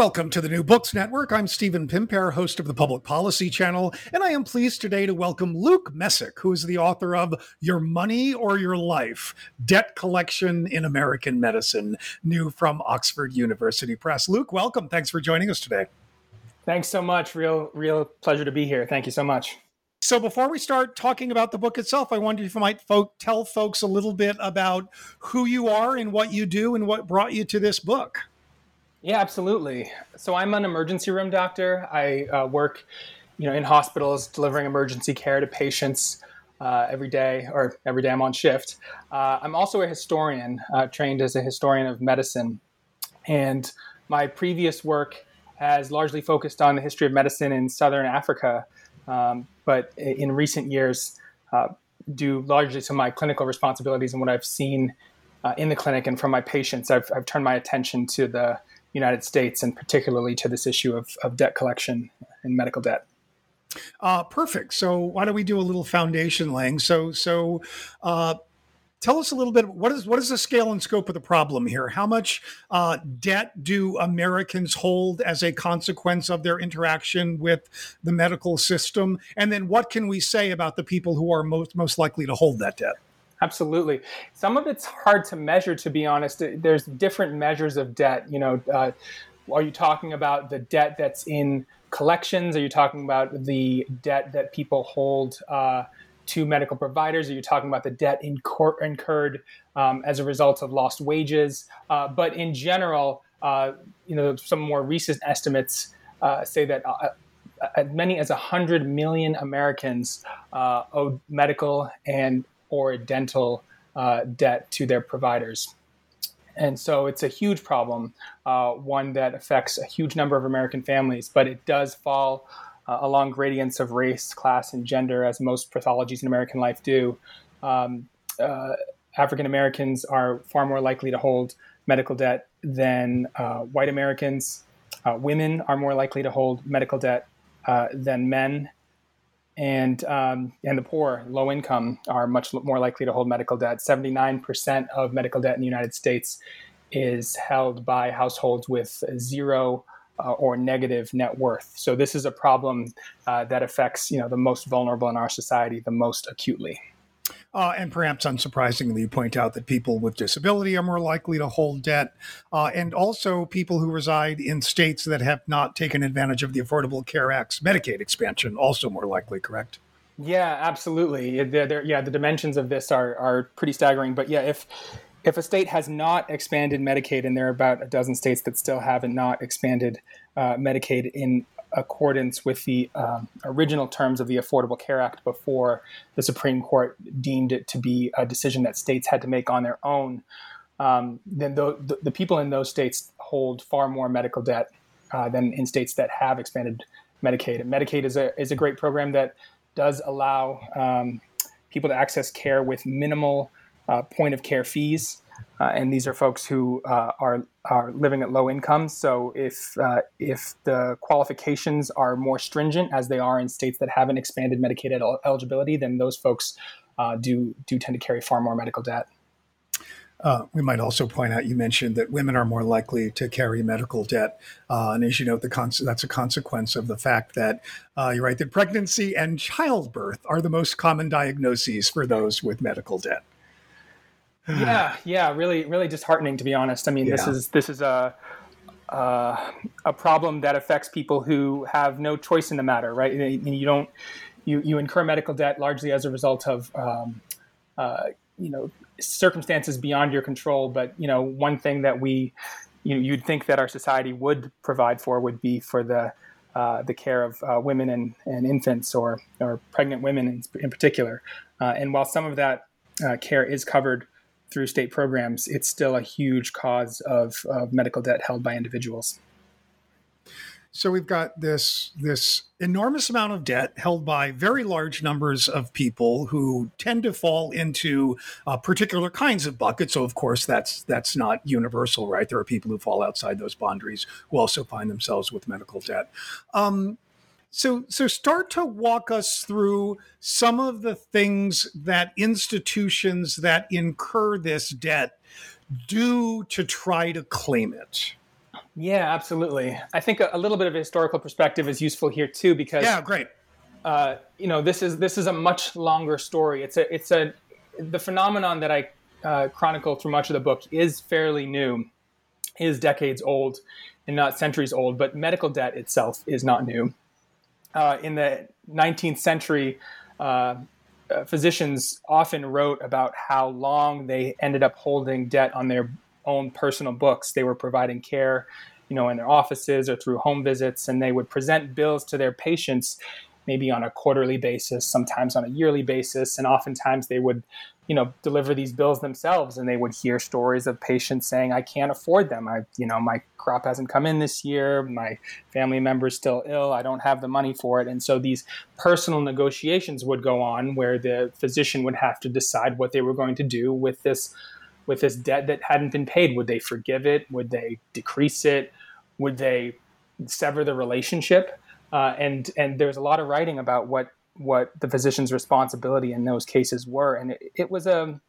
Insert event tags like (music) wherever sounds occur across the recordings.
Welcome to the New Books Network. I'm Stephen Pimpare, host of the Public Policy Channel, and I am pleased today to welcome Luke Messac, who is the author of Your Money or Your Life Debt Collection in American Medicine, new from Oxford University Press. Luke, welcome. Thanks for joining us today. Thanks so much. Real, real pleasure to be here. Thank you so much. So before we start talking about the book itself, I wonder if you might folk, tell folks a little bit about who you are and what you do and what brought you to this book. Yeah, absolutely. So I'm an emergency room doctor. I uh, work, you know, in hospitals delivering emergency care to patients uh, every day, or every day I'm on shift. Uh, I'm also a historian, uh, trained as a historian of medicine, and my previous work has largely focused on the history of medicine in southern Africa. Um, but in recent years, uh, due largely to my clinical responsibilities and what I've seen uh, in the clinic and from my patients, I've, I've turned my attention to the United States and particularly to this issue of, of debt collection and medical debt. Uh, perfect. So why don't we do a little foundation laying? So so uh, tell us a little bit. What is what is the scale and scope of the problem here? How much uh, debt do Americans hold as a consequence of their interaction with the medical system? And then what can we say about the people who are most most likely to hold that debt? Absolutely. Some of it's hard to measure, to be honest. There's different measures of debt. You know, uh, are you talking about the debt that's in collections? Are you talking about the debt that people hold uh, to medical providers? Are you talking about the debt incur- incurred um, as a result of lost wages? Uh, but in general, uh, you know, some more recent estimates uh, say that uh, as many as 100 million Americans uh, owe medical and or dental uh, debt to their providers. And so it's a huge problem, uh, one that affects a huge number of American families, but it does fall uh, along gradients of race, class, and gender, as most pathologies in American life do. Um, uh, African Americans are far more likely to hold medical debt than uh, white Americans. Uh, women are more likely to hold medical debt than men and um, and the poor, low income, are much more likely to hold medical debt. Seventy nine percent of medical debt in the United States is held by households with zero uh, or negative net worth. So this is a problem uh, that affects you know the most vulnerable in our society the most acutely. Uh, and perhaps unsurprisingly, you point out that people with disability are more likely to hold debt, uh, and also people who reside in states that have not taken advantage of the Affordable Care Act's Medicaid expansion, also more likely, correct? Yeah, absolutely. They're, they're, yeah, the dimensions of this are, are pretty staggering. But yeah, if if a state has not expanded Medicaid, and there are about a dozen states that still haven't not expanded uh, Medicaid in accordance with the um, original terms of the Affordable Care Act before the Supreme Court deemed it to be a decision that states had to make on their own, um, then the, the, the, people in those states hold far more medical debt uh, than in states that have expanded Medicaid. And Medicaid is a, is a great program that does allow um, people to access care with minimal uh, point of care fees. Uh, and these are folks who uh, are are living at low incomes. So if uh, if the qualifications are more stringent, as they are in states that haven't expanded Medicaid eligibility, then those folks uh, do do tend to carry far more medical debt. Uh, we might also point out you mentioned that women are more likely to carry medical debt, uh, and as you know, the that's a consequence of the fact that you're right that pregnancy and childbirth are the most common diagnoses for those with medical debt. Yeah, yeah, really, really disheartening to be honest. I mean, yeah. this is this is a uh, a problem that affects people who have no choice in the matter, right? You don't you you incur medical debt largely as a result of um, uh, you know circumstances beyond your control. But you know, one thing that we you know, you'd think that our society would provide for would be for the uh, the care of uh, women and, and infants or, or pregnant women in, in particular. Uh, and while some of that uh, care is covered through state programs, it's still a huge cause of, of medical debt held by individuals. So we've got this this enormous amount of debt held by very large numbers of people who tend to fall into uh, particular kinds of buckets. So of course that's that's not universal, right? There are people who fall outside those boundaries who also find themselves with medical debt. Um, so so start to walk us through some of the things that institutions that incur this debt do to try to claim it. Yeah, absolutely. I think a, a, little bit of historical perspective is useful here too, because yeah, great. Uh, you know, this is this is a much longer story. It's a it's a the phenomenon that I uh, chronicle through much of the book is fairly new, is decades old, and not centuries old. But medical debt itself is not new. Uh, in the 19th century, uh, uh, physicians often wrote about how long they ended up holding debt on their own personal books. They were providing care, you know, in their offices or through home visits, and they would present bills to their patients maybe on a quarterly basis, sometimes on a yearly basis, and oftentimes they would, you know, deliver these bills themselves, and they would hear stories of patients saying, "I can't afford them. I, you know, my crop hasn't come in this year. My family member is still ill. I don't have the money for it." And so these personal negotiations would go on, where the physician would have to decide what they were going to do with this with this debt that hadn't been paid? Would they forgive it? Would they decrease it? Would they sever the relationship? Uh, and and there's a lot of writing about what what the physician's responsibility in those cases were, and it, it was a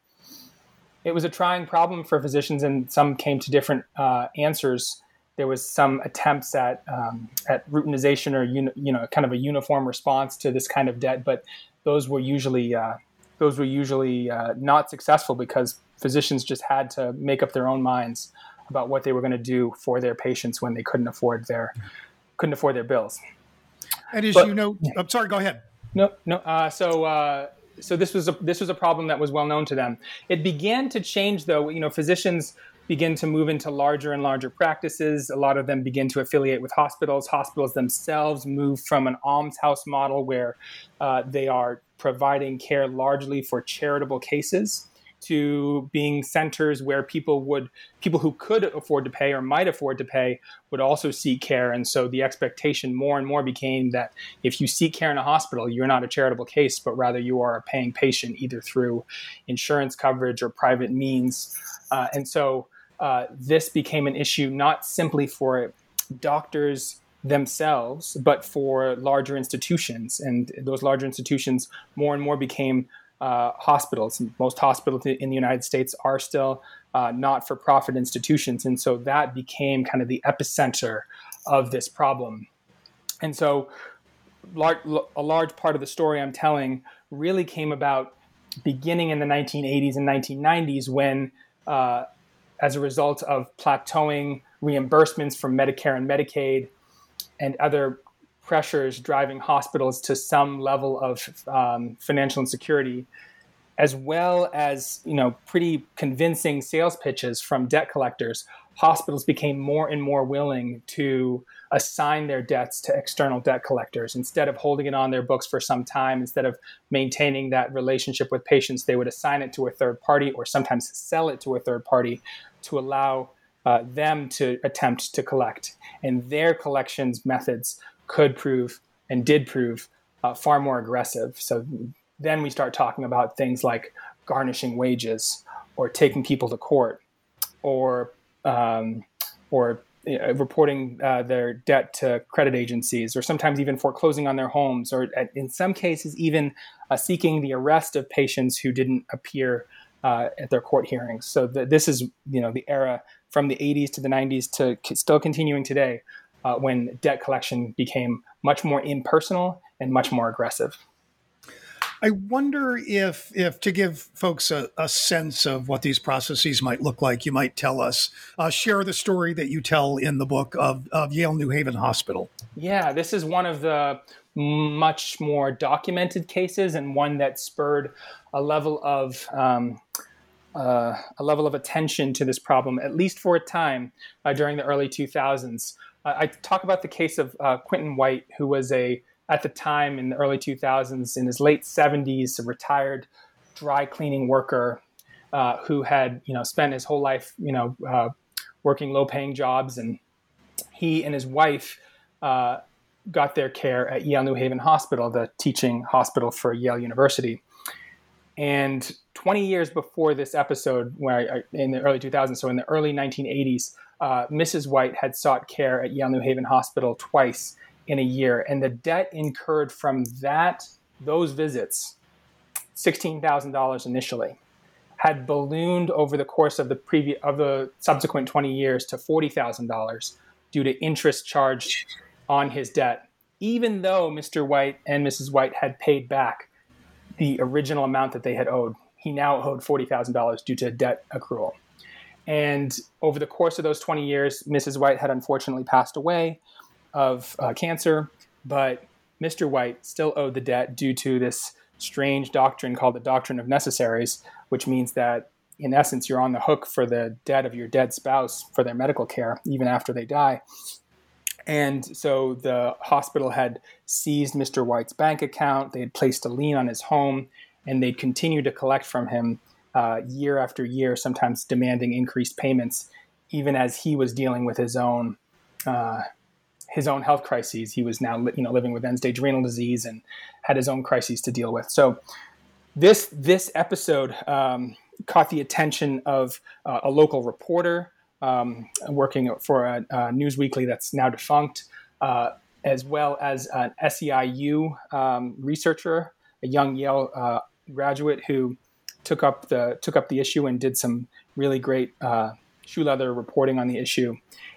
it was a trying problem for physicians, and some came to different uh, answers. There was some attempts at um, at routinization or uni, you know kind of a uniform response to this kind of debt, but those were usually uh, those were usually uh, not successful because physicians just had to make up their own minds about what they were going to do for their patients when they couldn't afford their couldn't afford their bills. And as but, you know, I'm sorry. Go ahead. No, no. Uh, so, uh, so this was a this was a problem that was well known to them. It began to change, though. You know, physicians begin to move into larger and larger practices. A lot of them begin to affiliate with hospitals. Hospitals themselves move from an almshouse model where uh, they are providing care largely for charitable cases to being centers where people would people who could afford to pay or might afford to pay would also seek care and so the expectation more and more became that if you seek care in a hospital you're not a charitable case but rather you are a paying patient either through insurance coverage or private means uh, and so uh, this became an issue not simply for doctors themselves, but for larger institutions. And those larger institutions more and more became uh, hospitals. Most hospitals in the United States are still uh, not for profit institutions. And so that became kind of the epicenter of this problem. And so large, a large part of the story I'm telling really came about beginning in the 1980s and 1990s when, uh, as a result of plateauing reimbursements from Medicare and Medicaid and other pressures driving hospitals to some level of um, financial insecurity, as well as you know pretty convincing sales pitches from debt collectors, hospitals became more and more willing to assign their debts to external debt collectors instead of holding it on their books for some time. Instead of maintaining that relationship with patients, they would assign it to a third party or sometimes sell it to a third party to allow uh, them to attempt to collect. And their collections methods could prove and did prove uh, far more aggressive. So then we start talking about things like garnishing wages or taking people to court or um, or uh, reporting uh, their debt to credit agencies or sometimes even foreclosing on their homes or in some cases even uh, seeking the arrest of patients who didn't appear uh, at their court hearings so the, this is you know the era from the 80s to the 90s to still continuing today uh, when debt collection became much more impersonal and much more aggressive. I wonder if, if to give folks a, a, sense of what these processes might look like, you might tell us, uh, share the story that you tell in the book of, of Yale New Haven Hospital. Yeah, this is one of the much more documented cases and one that spurred a level of um, uh, a level of attention to this problem, at least for a time uh, during the early 2000s. Uh, I talk about the case of uh, Quinton White, who was a at the time in the early 2000s, in his late 70s, a retired dry cleaning worker uh, who had you know spent his whole life you know uh, working low-paying jobs, and he and his wife got their care at Yale New Haven Hospital, the teaching hospital for Yale University. And 20 years before this episode, where I, in the early 2000s, so in the early 1980s, uh, Mrs. White had sought care at Yale New Haven Hospital twice in a year, and the debt incurred from that those visits, $16,000 initially, had ballooned over the course of the previous of the subsequent 20 years to $40,000 due to interest charged on his debt, even though Mr. White and Mrs. White had paid back the original amount that they had owed. He now owed $40,000 due to debt accrual. And over the course of those 20 years, Mrs. White had unfortunately passed away of uh, cancer, but Mr. White still owed the debt due to this strange doctrine called the doctrine of necessaries, which means that in essence, you're on the hook for the debt of your dead spouse for their medical care, even after they die. And so the hospital had seized Mr. White's bank account, they had placed a lien on his home, and they'd continued to collect from him uh, year after year, sometimes demanding increased payments, even as he was dealing with his own. Uh, his own health crises. He was now, you know, living with end-stage renal disease and had his own crises to deal with. So, this this episode um, caught the attention of uh, a local reporter um, working for a, a, news weekly that's now defunct, uh, as well as an SEIU um, researcher, a young Yale uh, graduate who took up the took up the issue and did some really great uh, shoe leather reporting on the issue.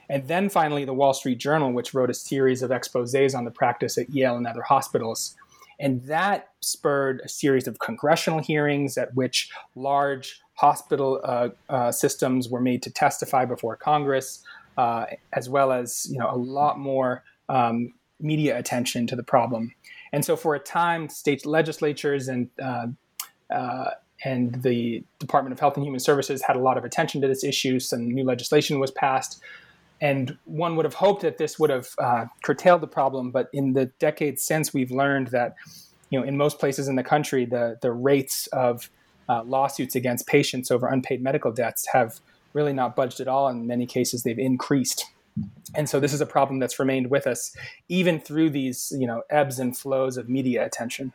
And then finally, the Wall Street Journal, which wrote a series of exposes on the practice at Yale and other hospitals. And that spurred a series of congressional hearings at which large hospital uh, uh, systems were made to testify before Congress, uh, as well as you know a lot more um, media attention to the problem. And so, for a time, state legislatures and uh, uh, and the Department of Health and Human Services had a lot of attention to this issue. Some new legislation was passed. And one would have hoped that this would have uh, curtailed the problem, but in the decades since, we've learned that, you know, in most places in the country, the the rates of uh, lawsuits against patients over unpaid medical debts have really not budged at all. In many cases, they've increased. And so this is a problem that's remained with us even through these, you know, ebbs and flows of media attention.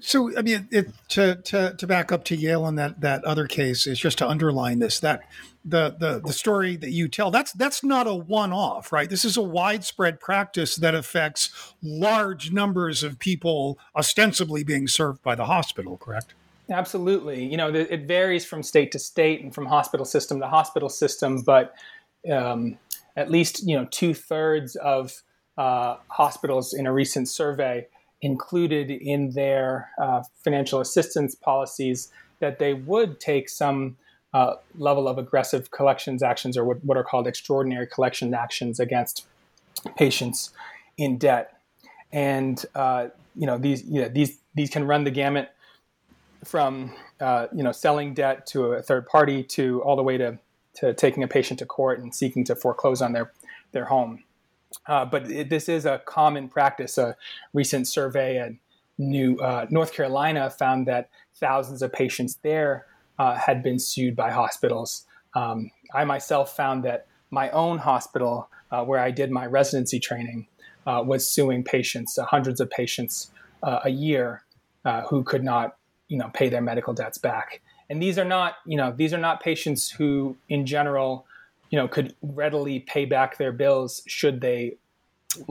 So, I mean, it, to, to, to back up to Yale and that, that other case is just to underline this, that the, the, the story that you tell, that's, that's not a one-off, right? This is a widespread practice that affects large numbers of people ostensibly being served by the hospital, correct? Absolutely. You know, it varies from state to state and from hospital system to hospital system, but um, at least, you know, two thirds of uh, hospitals in a recent survey included in their uh, financial assistance policies that they would take some uh, level of aggressive collections actions or what, what are called extraordinary collection actions against patients in debt. And uh, you know these you know, these these can run the gamut from uh, you know selling debt to a third party to all the way to to taking a patient to court and seeking to foreclose on their their home. Uh, but it, this is a common practice. A recent survey in New uh, North Carolina found that thousands of patients there uh, had been sued by hospitals. Um, I myself found that my own hospital, uh, where I did my residency training, uh, was suing patients, hundreds of patients a year, who could not, you know, pay their medical debts back. And these are not, you know, these are not patients who, in general, you know, could readily pay back their bills should they.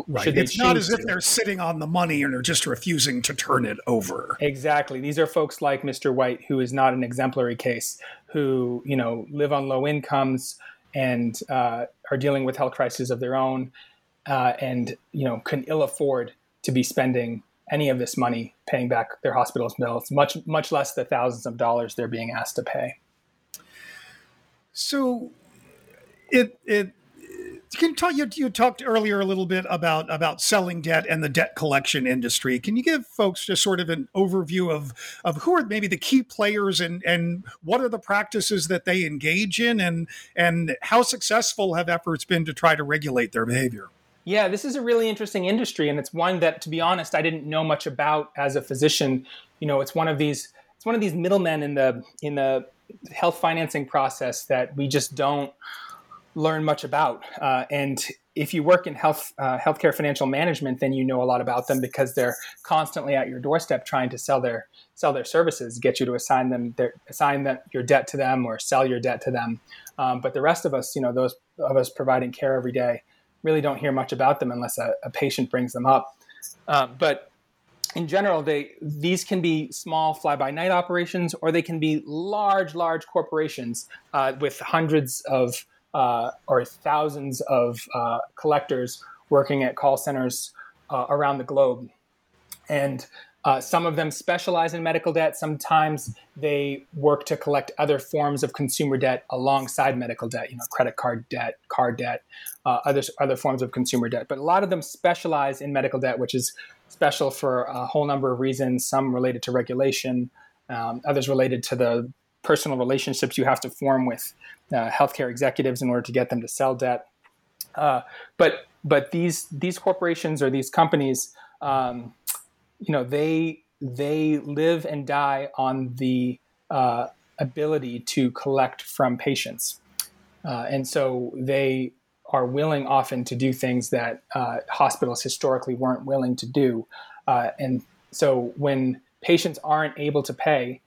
Right. It's not as if they're sitting on the money and are just refusing to turn it over. Exactly. These are folks like Mr. White, who is not an exemplary case, who you know live on low incomes and uh, are dealing with health crises of their own, uh, and you know can ill afford to be spending any of this money paying back their hospital's bills, much much less the thousands of dollars they're being asked to pay. So, it it can you talk you, you talked earlier a little bit about about selling debt and the debt collection industry can you give folks just sort of an overview of of who are maybe the key players and and what are the practices that they engage in and and how successful have efforts been to try to regulate their behavior yeah, this is a really interesting industry, and it's one that, to be honest, I didn't know much about as a physician. You know, it's one of these it's one of these middlemen in the in the health financing process that we just don't learn much about. Uh, and if you work in health uh, healthcare financial management, then you know a lot about them because they're constantly at your doorstep trying to sell their sell their services, get you to assign them their, assign that your debt to them or sell your debt to them. Um, but the rest of us, you know, those of us providing care every day, really don't hear much about them unless a, a patient brings them up. Uh, but in general, they these can be small fly-by-night operations, or they can be large, large corporations uh, with hundreds of uh, or thousands of uh, collectors working at call centers uh, around the globe, and uh, some of them specialize in medical debt. Sometimes they work to collect other forms of consumer debt alongside medical debt, you know, credit card debt, car debt, uh, other, other forms of consumer debt. But a lot of them specialize in medical debt, which is special for a whole number of reasons, some related to regulation, um, others related to the personal relationships you have to form with uh, healthcare executives in order to get them to sell debt. Uh, but but these these corporations or these companies um, you know they they live and die on the uh, ability to collect from patients, uh, and so they are willing often to do things that uh, hospitals historically weren't willing to do, and so when patients aren't able to pay,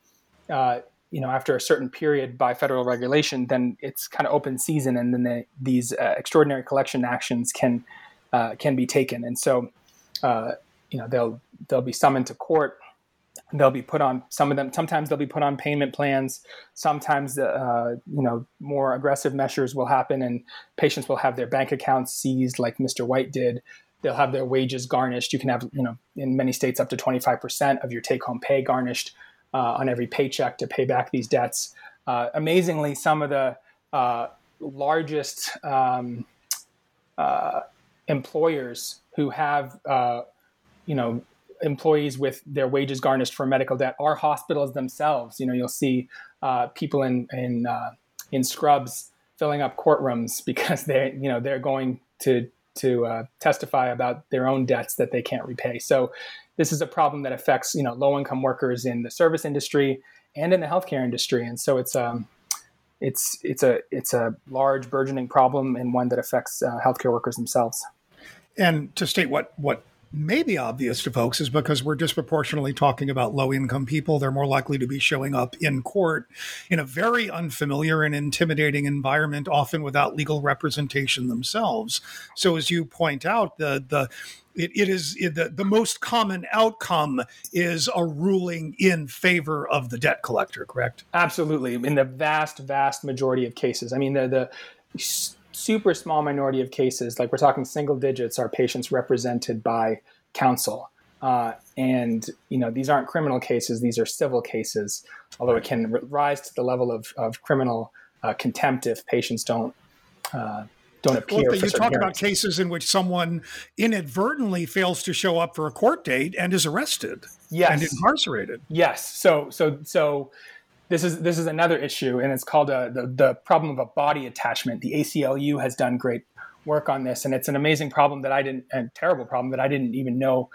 uh, you know, after a certain period by federal regulation, then it's kind of open season, and then they, these uh, extraordinary collection actions can can be taken, and so you know they'll they'll be summoned to court. They'll be put on some of them sometimes they'll be put on payment plans. Sometimes uh, you know more aggressive measures will happen and patients will have their bank accounts seized like mr white did. They'll have their wages garnished. You can have you know in many states up to 25% of your take home pay garnished uh, on every paycheck to pay back these debts uh, amazingly some of the uh, largest um, uh, employers who have uh, you know employees with their wages garnished for medical debt are hospitals themselves. You know, you'll see uh, people in in in scrubs filling up courtrooms (laughs) because they you know they're going to to testify about their own debts that they can't repay. So this is a problem that affects you know low income workers in the service industry and in the healthcare industry, and so it's um it's it's a it's a large burgeoning problem and one that affects uh, healthcare workers themselves. And to state what what may be obvious to folks is because we're disproportionately talking about low income people. They're more likely to be showing up in court in a very unfamiliar and intimidating environment, often without legal representation themselves. So, as you point out, the, the, it, it is it, the, the most common outcome is a ruling in favor of the debt collector, correct? Absolutely. In the vast, vast majority of cases. I mean, the, the super small minority of cases, like we're talking single digits, are patients represented by counsel. Uh, and you know these aren't criminal cases; these are civil cases. Although it can rise to the level of, of criminal uh, contempt if patients don't uh, don't appear. Well, you talk hearings. about cases in which someone inadvertently fails to show up for a court date and is arrested yes. and incarcerated. Yes. So so so this is this is another issue, and it's called uh, the the problem of a body attachment. The ACLU has done great work on this, and it's an amazing problem that I didn't, and terrible problem that I didn't even know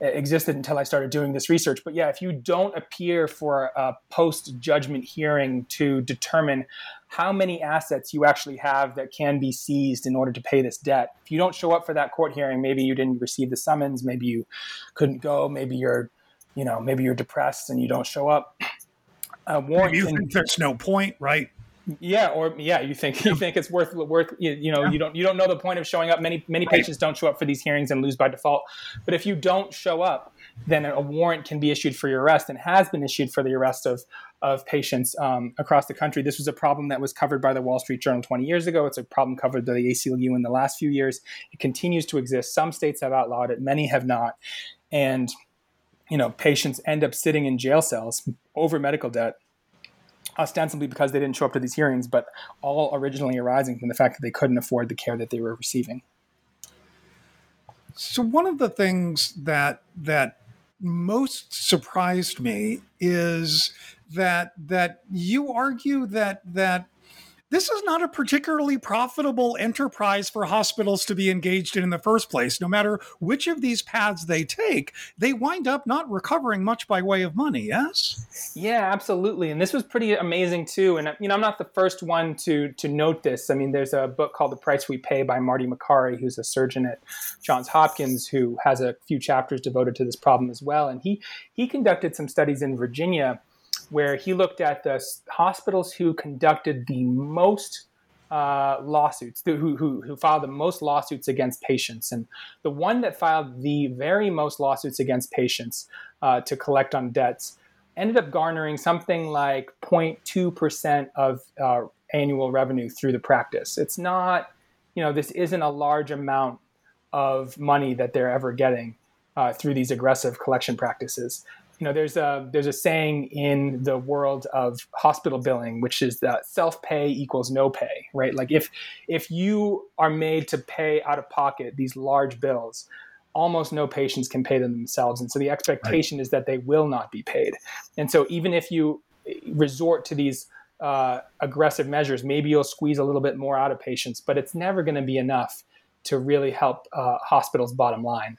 existed until I started doing this research. But yeah, if you don't appear for a post judgment hearing to determine how many assets you actually have that can be seized in order to pay this debt, if you don't show up for that court hearing, maybe you didn't receive the summons, maybe you couldn't go, maybe you're, you know, maybe you're depressed and you don't show up uh. (laughs) You think there's no point, right? Yeah, or yeah, you think you think it's worth worth you, you know yeah. you don't you don't know the point of showing up. Many many right. patients don't show up for these hearings and lose by default. But if you don't show up, then a warrant can be issued for your arrest and has been issued for the arrest of of patients um, across the country. This was a problem that was covered by the Wall Street Journal 20 years ago. It's a problem covered by the ACLU in the last few years. It continues to exist. Some states have outlawed it, many have not, and you know, patients end up sitting in jail cells over medical debt, ostensibly because they didn't show up to these hearings, but all originally arising from the fact that they couldn't afford the care that they were receiving. So one of the things that that most surprised me is that that you argue that that this is not a particularly profitable enterprise for hospitals to be engaged in in the first place. No matter which of these paths they take, they wind up not recovering much by way of money. Yes. Yeah, absolutely. And this was pretty amazing too. And you know, I'm not the first one to to note this. I mean, there's a book called The Price We Pay by Marty Makary, who's a surgeon at Johns Hopkins, who has a few chapters devoted to this problem as well. And he he conducted some studies in Virginia where he looked at the hospitals who conducted the most uh, lawsuits, who, who, who filed the most lawsuits against patients. And the one that filed the very most lawsuits against patients uh, to collect on debts ended up garnering something like 0.2% of uh, annual revenue through the practice. It's not, you know, this isn't a large amount of money that they're ever getting uh, through these aggressive collection practices you know, there's a there's a saying in the world of hospital billing, which is that self pay equals no pay, right? Like if if you are made to pay out of pocket these large bills, almost no patients can pay them themselves, and so the expectation right. is that they will not be paid. And so even if you resort to these uh, aggressive measures, maybe you'll squeeze a little bit more out of patients, but it's never going to be enough to really help uh, hospitals' bottom line.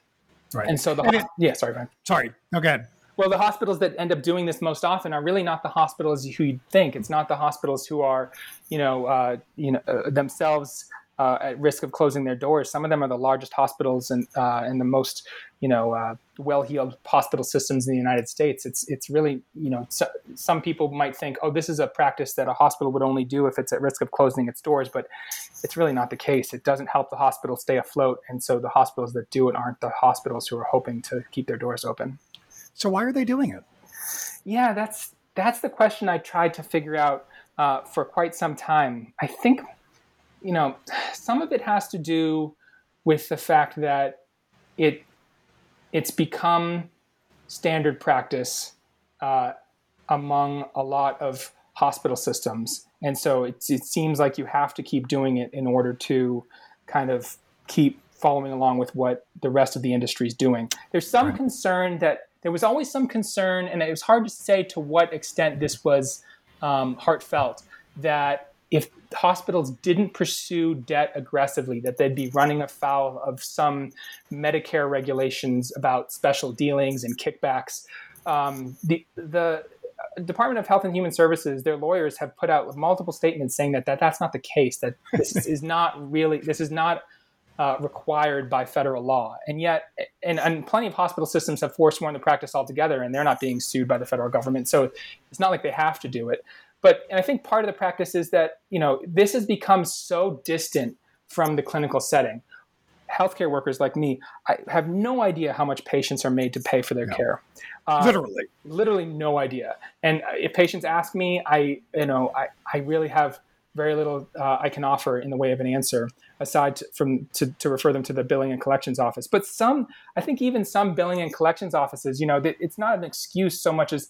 Right. And so the and it, yeah, sorry, Brian. Sorry. Okay. Well, the hospitals that end up doing this most often are really not the hospitals who you'd think. It's not the hospitals who are, you know, uh, you know, uh, themselves uh, at risk of closing their doors. Some of them are the largest hospitals and uh, and the most, you know, uh, well-heeled hospital systems in the United States. It's it's really, you know, so, some people might think, oh, this is a practice that a hospital would only do if it's at risk of closing its doors, but it's really not the case. It doesn't help the hospital stay afloat, and so the hospitals that do it aren't the hospitals who are hoping to keep their doors open. So why are they doing it? Yeah, that's that's the question I tried to figure out uh, for quite some time. I think, you know, some of it has to do with the fact that it it's become standard practice uh, among a lot of hospital systems, and so it, it seems like you have to keep doing it in order to kind of keep following along with what the rest of the industry is doing. There's some right. concern that there was always some concern, and it was hard to say to what extent this was um, heartfelt, that if hospitals didn't pursue debt aggressively, that they'd be running afoul of some Medicare regulations about special dealings and kickbacks. Um, the, the Department of Health and Human Services, their lawyers have put out multiple statements saying that, that that's not the case, that this is not really, this is not uh, required by federal law. And yet, and, and, plenty of hospital systems have forsworn the practice altogether, and they're not being sued by the federal government. So it's not like they have to do it. But I think part of the practice is that you know this has become so distant from the clinical setting. Healthcare workers like me I have no idea how much patients are made to pay for their no. care. Uh, literally, literally no idea. And if patients ask me, I you know I, I really have very little uh, I can offer in the way of an answer aside to, from to, to refer them to the billing and collections office. But some, I think even some billing and collections offices, you know, it's not an excuse so much as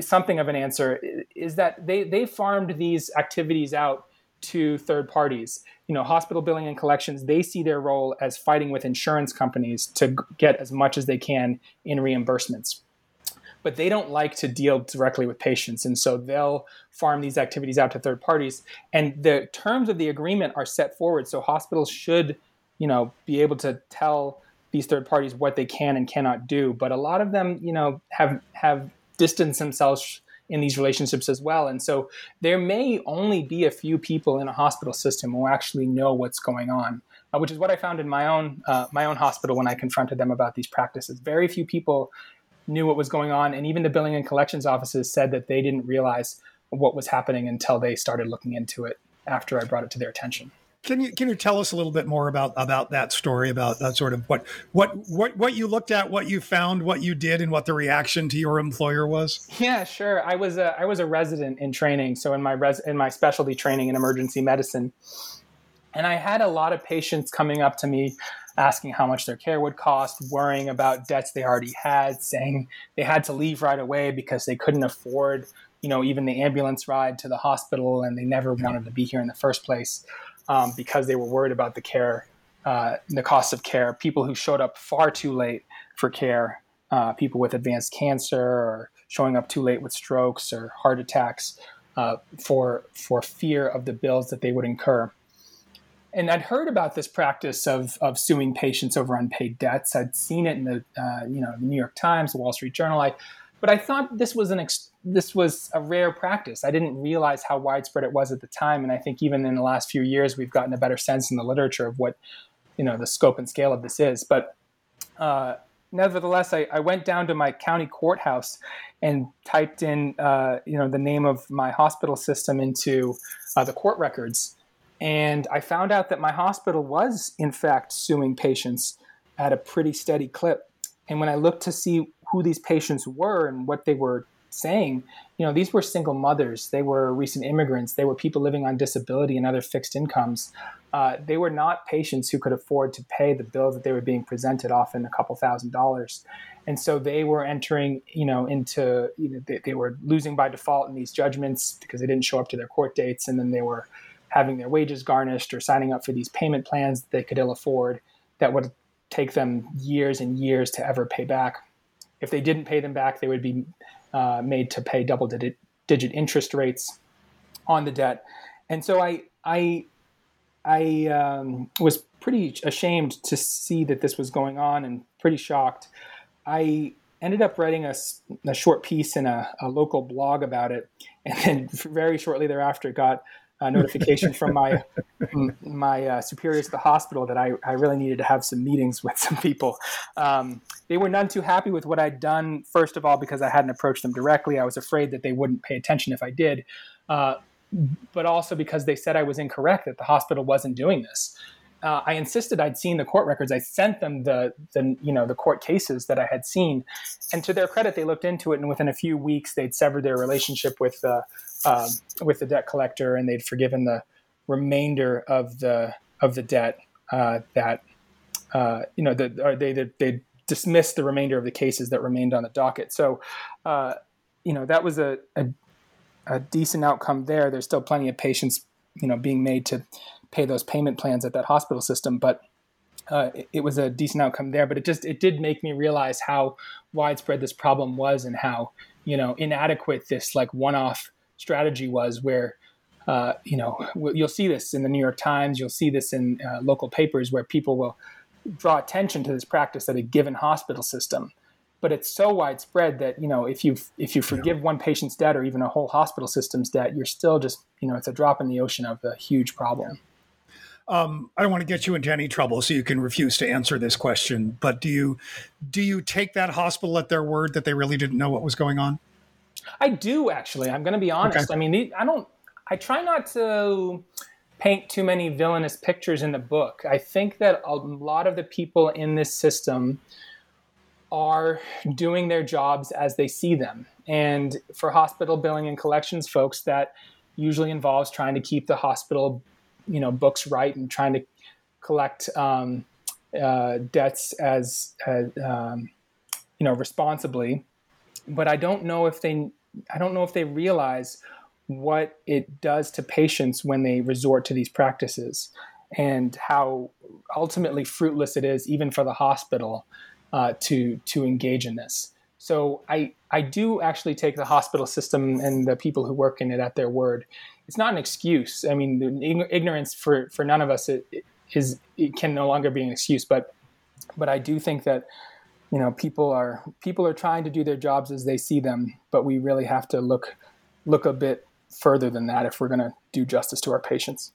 something of an answer is that they they farmed these activities out to third parties. You know, hospital billing and collections, they see their role as fighting with insurance companies to get as much as they can in reimbursements but they don't like to deal directly with patients. And so they'll farm these activities out to third parties. And the terms of the agreement are set forward. So hospitals should, you know, be able to tell these third parties what they can and cannot do. But a lot of them, you know, have have distanced themselves in these relationships as well. And so there may only be a few people in a hospital system who actually know what's going on. Uh, which is what I found in my own uh, my own hospital when I confronted them about these practices. Very few people knew what was going on, and even the billing and collections offices said that they didn't realize what was happening until they started looking into it after I brought it to their attention. Can you can you tell us a little bit more about about that story about that sort of what what what what you looked at, what you found, what you did, and what the reaction to your employer was? Yeah, sure. I was a I was a resident in training, so in my res in my specialty training in emergency medicine, and I had a lot of patients coming up to me asking how much their care would cost, worrying about debts they already had, saying they had to leave right away because they couldn't afford, you know, even the ambulance ride to the hospital, and they never wanted to be here in the first place um, because they were worried about the care, uh, the cost of care. People who showed up far too late for care, uh, people with advanced cancer, or showing up too late with strokes or heart attacks, uh, for for fear of the bills that they would incur and I'd heard about this practice of, of suing patients over unpaid debts. I'd seen it in the uh, you know New York Times, the Wall Street Journal. I, but I thought this was an ex- this was a rare practice. I didn't realize how widespread it was at the time, and I think even in the last few years, we've gotten a better sense in the literature of what you know the scope and scale of this is. But uh, nevertheless, I, I, went down to my county courthouse and typed in uh, you know the name of my hospital system into uh, the court records and I found out that my hospital was, in fact, suing patients at a pretty steady clip. And when I looked to see who these patients were and what they were saying, you know, these were single mothers, they were recent immigrants, they were people living on disability and other fixed incomes. Uh, they were not patients who could afford to pay the bill that they were being presented, often a couple thousand dollars. And so they were entering, you know, into, you know, they, they were losing by default in these judgments because they didn't show up to their court dates, and then they were having their wages garnished or signing up for these payment plans that they could ill afford that would take them years and years to ever pay back. If they didn't pay them back, they would be uh, made to pay double digit, digit interest rates on the debt. And so I, I, I um, was pretty ashamed to see that this was going on and pretty shocked. I ended up writing a, a short piece in a, a, local blog about it, and then (laughs) very shortly thereafter got a notification from my my uh, superiors at the hospital that I, I really needed to have some meetings with some people. Um, they were none too happy with what I'd done. First of all, because I hadn't approached them directly, I was afraid that they wouldn't pay attention if I did. Uh, but also because they said I was incorrect that the hospital wasn't doing this uh, I insisted I'd seen the court records. I sent them the, the you know the court cases that I had seen, and to their credit, they looked into it, and within a few weeks, they'd severed their relationship with the uh, with the debt collector, and they'd forgiven the remainder of the of the debt uh, that uh, you know the, they they, they dismissed the remainder of the cases that remained on the docket. So, uh, you know that was a, a a decent outcome there. There's still plenty of patients you know being made to pay those payment plans at that hospital system. But uh, it, it, was a decent outcome there. But it just it did make me realize how widespread this problem was and how you know inadequate this like one-off strategy was. Where uh, you know you'll see this in the New York Times, you'll see this in uh, local papers where people will draw attention to this practice at a given hospital system but it's so widespread that you know if you if you forgive yeah. one patient's debt or even a whole hospital system's debt you're still just you know it's a drop in the ocean of a huge problem um, I don't want to get you into any trouble, so you can refuse to answer this question. But do you do you take that hospital at their word that they really didn't know what was going on? I do actually. I'm going to be honest. Okay. I mean, I don't. I try not to paint too many villainous pictures in the book. I think that a lot of the people in this system are doing their jobs as they see them. And for hospital billing and collections folks, that usually involves trying to keep the hospital you know books right and trying to collect um, uh, debts as, as um, you know responsibly. But I don't know if they I don't know if they realize what it does to patients when they resort to these practices and how ultimately fruitless it is even for the hospital uh, to to engage in this. So I I do actually take the hospital system and the people who work in it at their word it's not an excuse. I mean, ignorance for, for none of us it, it is it can no longer be an excuse. But but I do think that you know people are people are trying to do their jobs as they see them, but we really have to look look a bit further than that if we're going to do justice to our patients.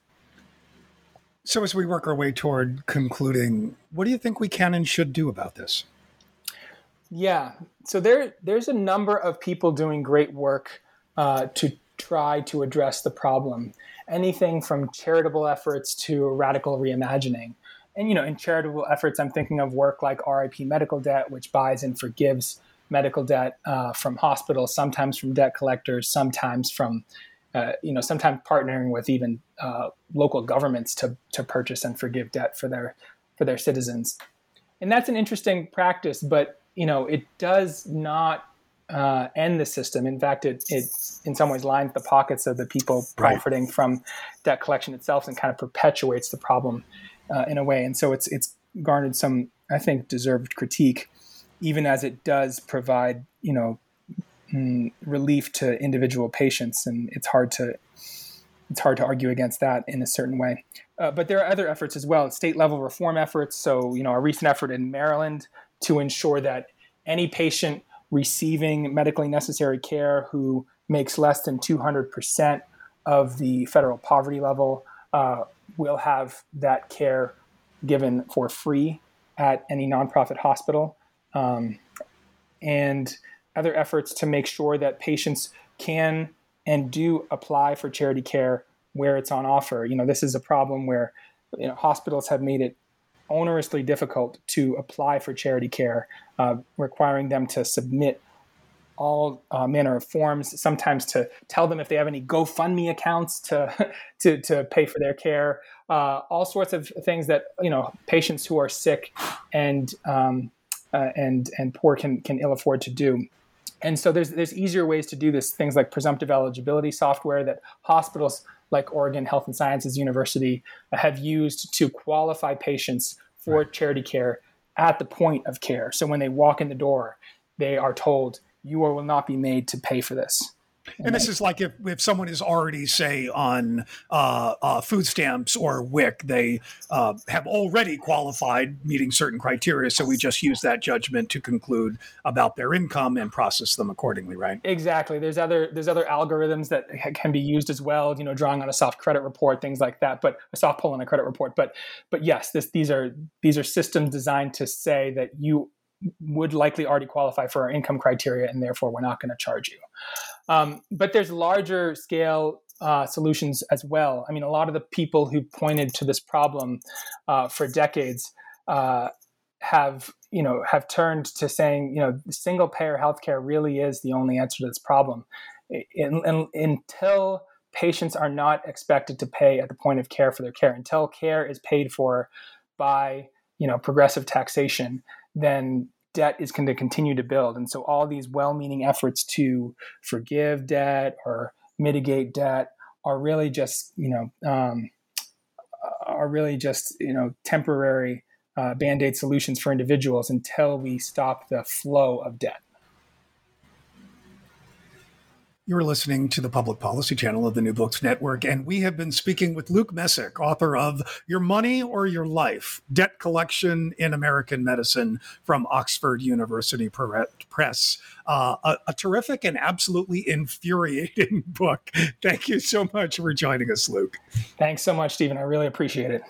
So as we work our way toward concluding, what do you think we can and should do about this? Yeah, so there there's a number of people doing great work uh, to try to address the problem. Anything from charitable efforts to radical reimagining. And you know, in charitable efforts, I'm thinking of work like RIP Medical Debt, which buys and forgives medical debt uh, from hospitals, sometimes from debt collectors, sometimes from uh, you know, sometimes partnering with even uh, local governments to to purchase and forgive debt for their for their citizens. And that's an interesting practice, but you know, it does not uh, end the system. In fact, it, it in some ways lines the pockets of the people profiting right. from debt collection itself and kind of perpetuates the problem uh, in a way. And so it's it's garnered some, I think, deserved critique, even as it does provide, you know, mm, relief to individual patients. And it's hard to it's hard to argue against that in a certain way. Uh, but there are other efforts as well, state level reform efforts. So, you know, a recent effort in Maryland to ensure that any patient receiving medically necessary care who makes less than 200% of the federal poverty level uh, will have that care given for free at any nonprofit hospital. Um, and other efforts to make sure that patients can and do apply for charity care where it's on offer. You know, this is a problem where you know, hospitals have made it onerously difficult to apply for charity care, uh, requiring them to submit all uh, manner of forms, sometimes to tell them if they have any GoFundMe accounts to (laughs) to, to pay for their care, uh, all sorts of things that you know patients who are sick and um, uh, and and poor can can ill afford to do. And so there's there's easier ways to do this. Things like presumptive eligibility software that hospitals like Oregon Health and Sciences University have used to qualify patients for right. charity care at the point of care. So when they walk in the door, they are told you will not be made to pay for this. And, this is like if, if someone is already, say, on uh, uh, food stamps or WIC, they uh, have already qualified meeting certain criteria. So we just use that judgment to conclude about their income and process them accordingly, right? Exactly. There's other there's other algorithms that can be used as well. You know, drawing on a soft credit report, things like that. But a soft pull on a credit report. But but yes, this these are these are systems designed to say that you would likely already qualify for our income criteria, and therefore we're not going to charge you. Um, but there's larger scale uh, solutions as well. I mean, a lot of the people who pointed to this problem uh, for decades uh, have, you know, have turned to saying, you know, single payer healthcare really is the only answer to this problem. In, in, until patients are not expected to pay at the point of care for their care, until care is paid for by, you know, progressive taxation, then debt is going to continue to build. And so all these well-meaning efforts to forgive debt or mitigate debt are really just, you know, um, are really just, you know, temporary uh, band-aid solutions for individuals until we stop the flow of debt. You're listening to the Public Policy Channel of the New Books Network, and we have been speaking with Luke Messac, author of Your Money or Your Life Debt Collection in American Medicine from Oxford University Press. Uh, a, a terrific and absolutely infuriating (laughs) book. Thank you so much for joining us, Luke. Thanks so much, Stephen. I really appreciate it.